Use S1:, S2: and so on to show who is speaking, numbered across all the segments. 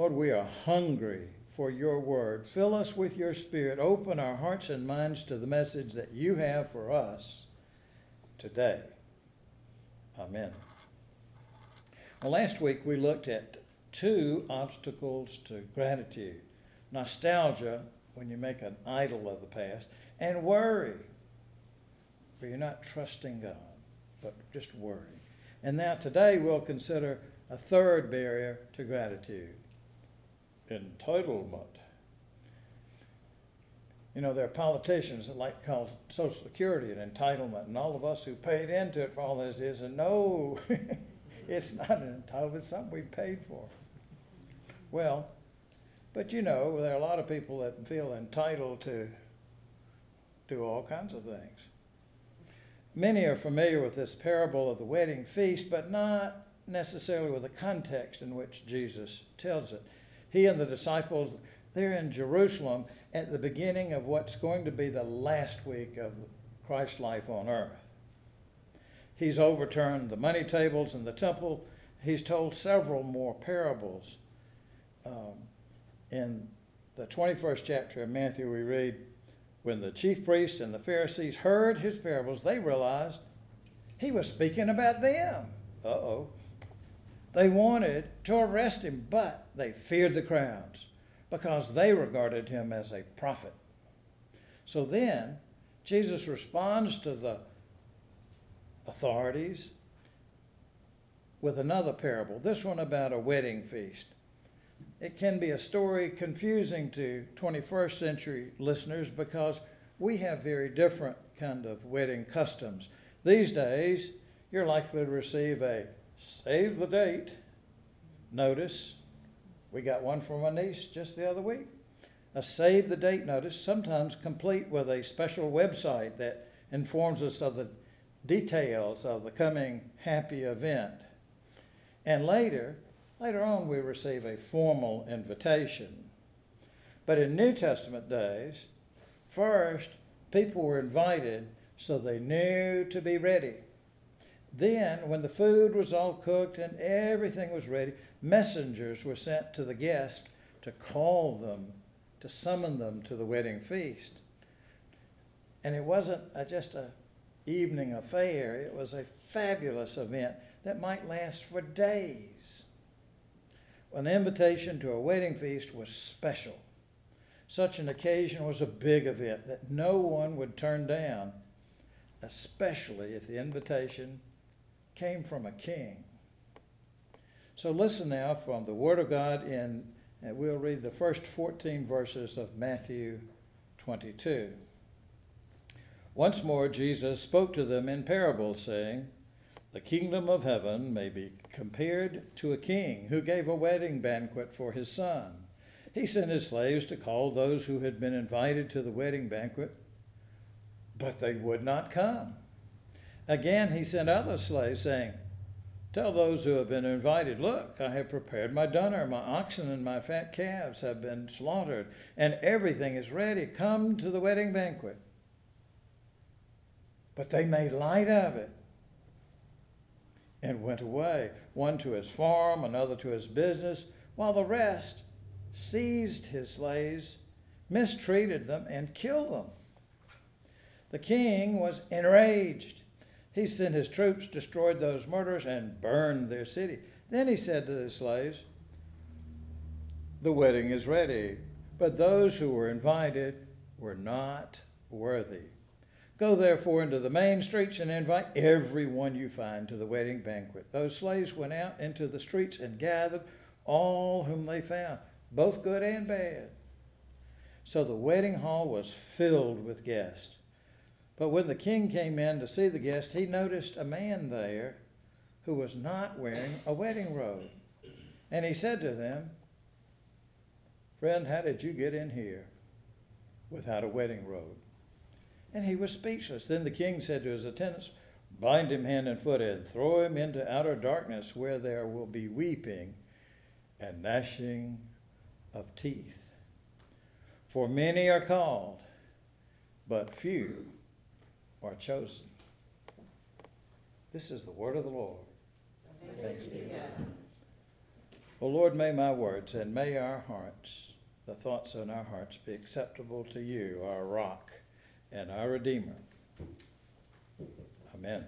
S1: Lord, we are hungry for your word. Fill us with your spirit. Open our hearts and minds to the message that you have for us today. Amen. Well, last week we looked at two obstacles to gratitude nostalgia, when you make an idol of the past, and worry, where you're not trusting God, but just worry. And now today we'll consider a third barrier to gratitude entitlement. You know, there are politicians that like to call Social Security an entitlement, and all of us who paid into it for all this is, and no, it's not an entitlement, it's something we paid for. Well, but you know, there are a lot of people that feel entitled to do all kinds of things. Many are familiar with this parable of the wedding feast, but not necessarily with the context in which Jesus tells it. He and the disciples, they're in Jerusalem at the beginning of what's going to be the last week of Christ's life on earth. He's overturned the money tables in the temple. He's told several more parables. Um, in the 21st chapter of Matthew, we read, When the chief priests and the Pharisees heard his parables, they realized he was speaking about them. Uh oh. They wanted to arrest him, but they feared the crowds because they regarded him as a prophet. So then, Jesus responds to the authorities with another parable, this one about a wedding feast. It can be a story confusing to 21st century listeners because we have very different kind of wedding customs. These days, you're likely to receive a save the date notice. We got one from my niece just the other week. A save the date notice, sometimes complete with a special website that informs us of the details of the coming happy event. And later, later on, we receive a formal invitation. But in New Testament days, first, people were invited so they knew to be ready. Then, when the food was all cooked and everything was ready, messengers were sent to the guest to call them, to summon them to the wedding feast. And it wasn't a, just a evening affair, it was a fabulous event that might last for days. An invitation to a wedding feast was special. Such an occasion was a big event that no one would turn down, especially if the invitation came from a king. So listen now from the Word of God in, and we'll read the first 14 verses of Matthew 22. Once more, Jesus spoke to them in parables, saying, The kingdom of heaven may be compared to a king who gave a wedding banquet for his son. He sent his slaves to call those who had been invited to the wedding banquet, but they would not come. Again, he sent other slaves, saying, Tell those who have been invited, Look, I have prepared my dinner. My oxen and my fat calves have been slaughtered, and everything is ready. Come to the wedding banquet. But they made light of it and went away, one to his farm, another to his business, while the rest seized his slaves, mistreated them, and killed them. The king was enraged he sent his troops, destroyed those murderers, and burned their city. Then he said to the slaves, The wedding is ready, but those who were invited were not worthy. Go therefore into the main streets and invite everyone you find to the wedding banquet. Those slaves went out into the streets and gathered all whom they found, both good and bad. So the wedding hall was filled with guests. But when the king came in to see the guest, he noticed a man there who was not wearing a wedding robe. And he said to them, Friend, how did you get in here without a wedding robe? And he was speechless. Then the king said to his attendants, Bind him hand and foot and throw him into outer darkness where there will be weeping and gnashing of teeth. For many are called, but few are chosen. This is the word of the Lord.
S2: Thanks be to God.
S1: O Lord, may my words and may our hearts, the thoughts in our hearts, be acceptable to you, our rock and our Redeemer. Amen.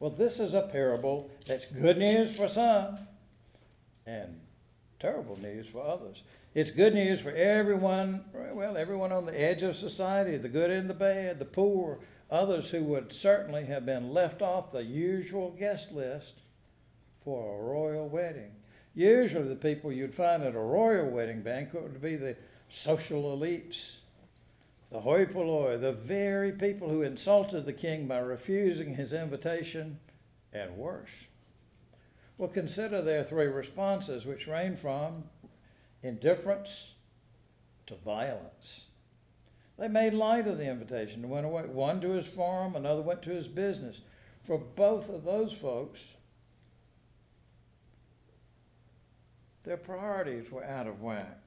S1: Well, this is a parable that's good news for some and terrible news for others. It's good news for everyone, well, everyone on the edge of society, the good and the bad, the poor, others who would certainly have been left off the usual guest list for a royal wedding. Usually, the people you'd find at a royal wedding banquet would be the social elites, the hoi polloi, the very people who insulted the king by refusing his invitation, and worse. Well, consider their three responses, which range from indifference to violence. They made light of the invitation and went away. One to his farm, another went to his business. For both of those folks, their priorities were out of whack,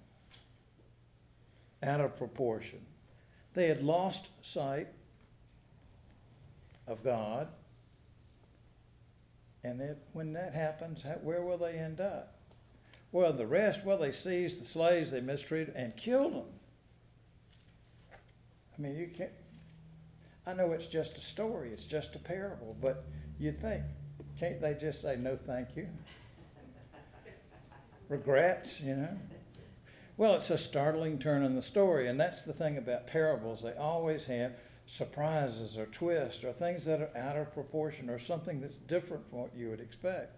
S1: out of proportion. They had lost sight of God. And if, when that happens, where will they end up? Well, the rest, well, they seized the slaves, they mistreated, and killed them. I mean, you can't, I know it's just a story, it's just a parable, but you think, can't they just say, no, thank you? Regrets, you know? Well, it's a startling turn in the story, and that's the thing about parables. They always have surprises or twists or things that are out of proportion or something that's different from what you would expect.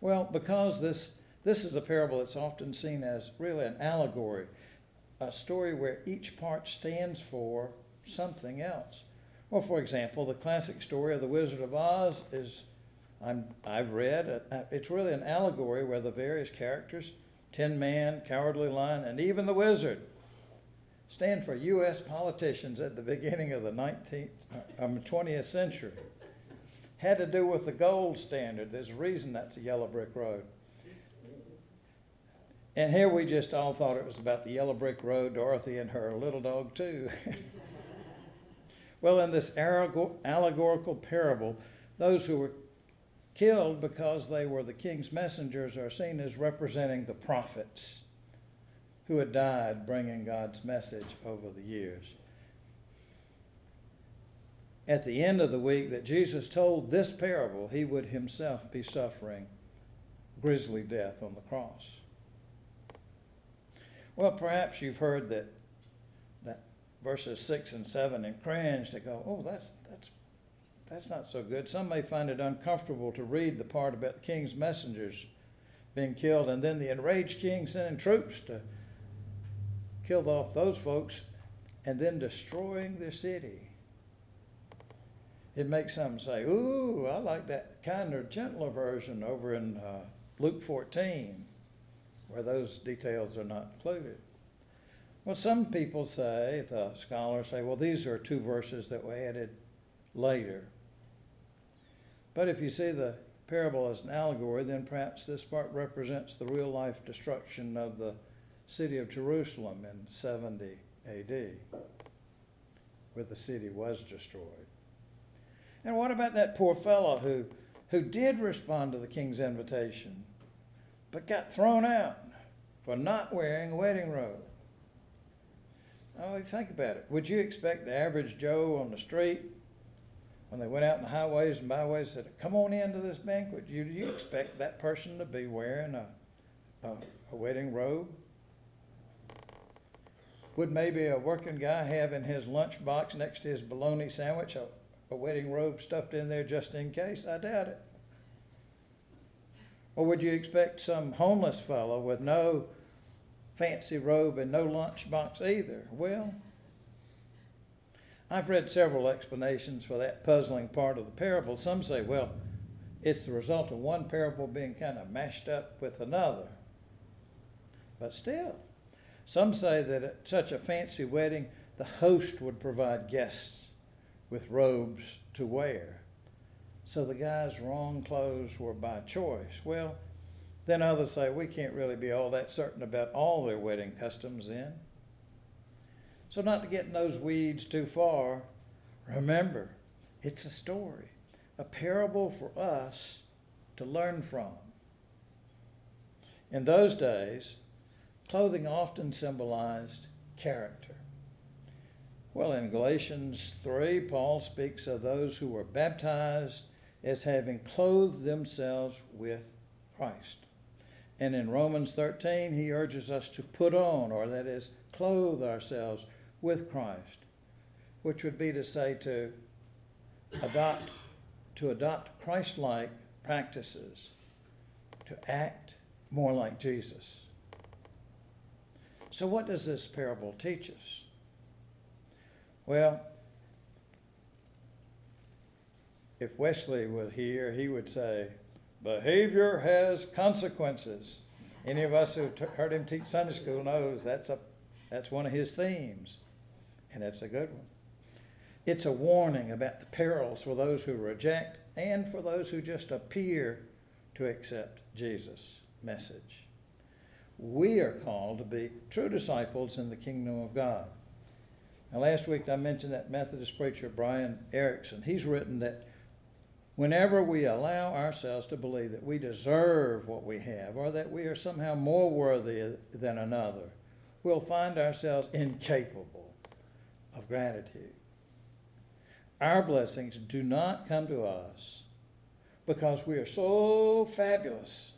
S1: Well, because this, this is a parable that's often seen as really an allegory, a story where each part stands for something else. Well, for example, the classic story of the Wizard of Oz is I'm, I've read. Uh, it's really an allegory where the various characters Tin Man, Cowardly Lion, and even the Wizard stand for U.S. politicians at the beginning of the 19th, um, 20th century. Had to do with the gold standard. There's a reason that's a yellow brick road. And here we just all thought it was about the yellow brick road, Dorothy and her little dog, too. well, in this allegorical parable, those who were killed because they were the king's messengers are seen as representing the prophets who had died bringing God's message over the years. At the end of the week that Jesus told this parable, he would himself be suffering grisly death on the cross. Well, perhaps you've heard that, that verses 6 and 7 and cringed to go, oh, that's, that's that's not so good. Some may find it uncomfortable to read the part about the king's messengers being killed and then the enraged king sending troops to kill off those folks and then destroying the city. It makes some say, Ooh, I like that kinder, gentler version over in uh, Luke 14, where those details are not included. Well, some people say, the scholars say, well, these are two verses that were added later. But if you see the parable as an allegory, then perhaps this part represents the real life destruction of the city of Jerusalem in 70 AD, where the city was destroyed. And what about that poor fellow who, who did respond to the king's invitation, but got thrown out for not wearing a wedding robe? Oh, think about it. Would you expect the average Joe on the street when they went out in the highways and byways said, Come on into this banquet, you, you expect that person to be wearing a, a, a wedding robe? Would maybe a working guy have in his lunchbox next to his bologna sandwich a, a wedding robe stuffed in there just in case? I doubt it. Or would you expect some homeless fellow with no fancy robe and no lunchbox either? Well, I've read several explanations for that puzzling part of the parable. Some say, well, it's the result of one parable being kind of mashed up with another. But still, some say that at such a fancy wedding, the host would provide guests with robes to wear. So the guy's wrong clothes were by choice. Well, then others say we can't really be all that certain about all their wedding customs then. So, not to get in those weeds too far, remember, it's a story, a parable for us to learn from. In those days, clothing often symbolized character. Well, in Galatians 3, Paul speaks of those who were baptized as having clothed themselves with Christ. And in Romans 13, he urges us to put on, or that is, clothe ourselves with Christ, which would be to say to adopt, to adopt Christ like practices, to act more like Jesus. So, what does this parable teach us? Well, if Wesley were here, he would say, behavior has consequences. Any of us who heard him teach Sunday school knows that's a that's one of his themes, and it's a good one. It's a warning about the perils for those who reject and for those who just appear to accept Jesus' message. We are called to be true disciples in the kingdom of God. Now, last week I mentioned that Methodist preacher Brian Erickson. He's written that whenever we allow ourselves to believe that we deserve what we have or that we are somehow more worthy than another, we'll find ourselves incapable of gratitude. Our blessings do not come to us because we are so fabulous,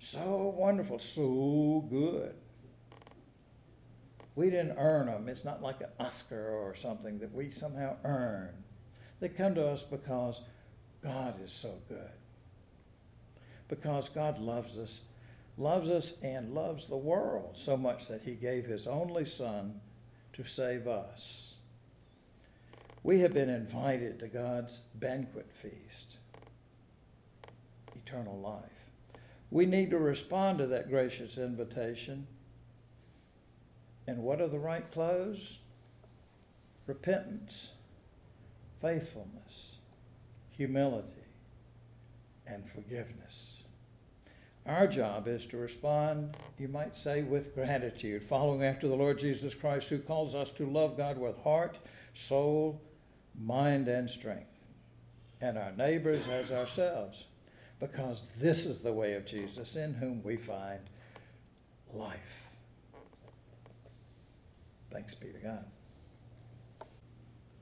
S1: so wonderful, so good. We didn't earn them. It's not like an Oscar or something that we somehow earn. They come to us because God is so good. Because God loves us, loves us and loves the world so much that he gave his only Son to save us. We have been invited to God's banquet feast, eternal life. We need to respond to that gracious invitation. And what are the right clothes? Repentance, faithfulness, humility, and forgiveness. Our job is to respond, you might say, with gratitude, following after the Lord Jesus Christ, who calls us to love God with heart, soul, mind, and strength, and our neighbors as ourselves, because this is the way of Jesus in whom we find life. Thanks be to God.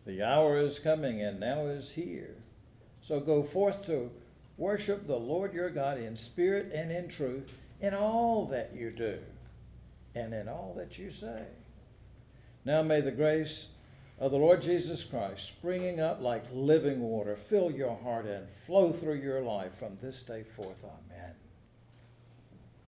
S1: The hour is coming and now is here so go forth to worship the Lord your God in spirit and in truth in all that you do and in all that you say. Now may the grace of the Lord Jesus Christ, springing up like living water, fill your heart and flow through your life from this day forth on.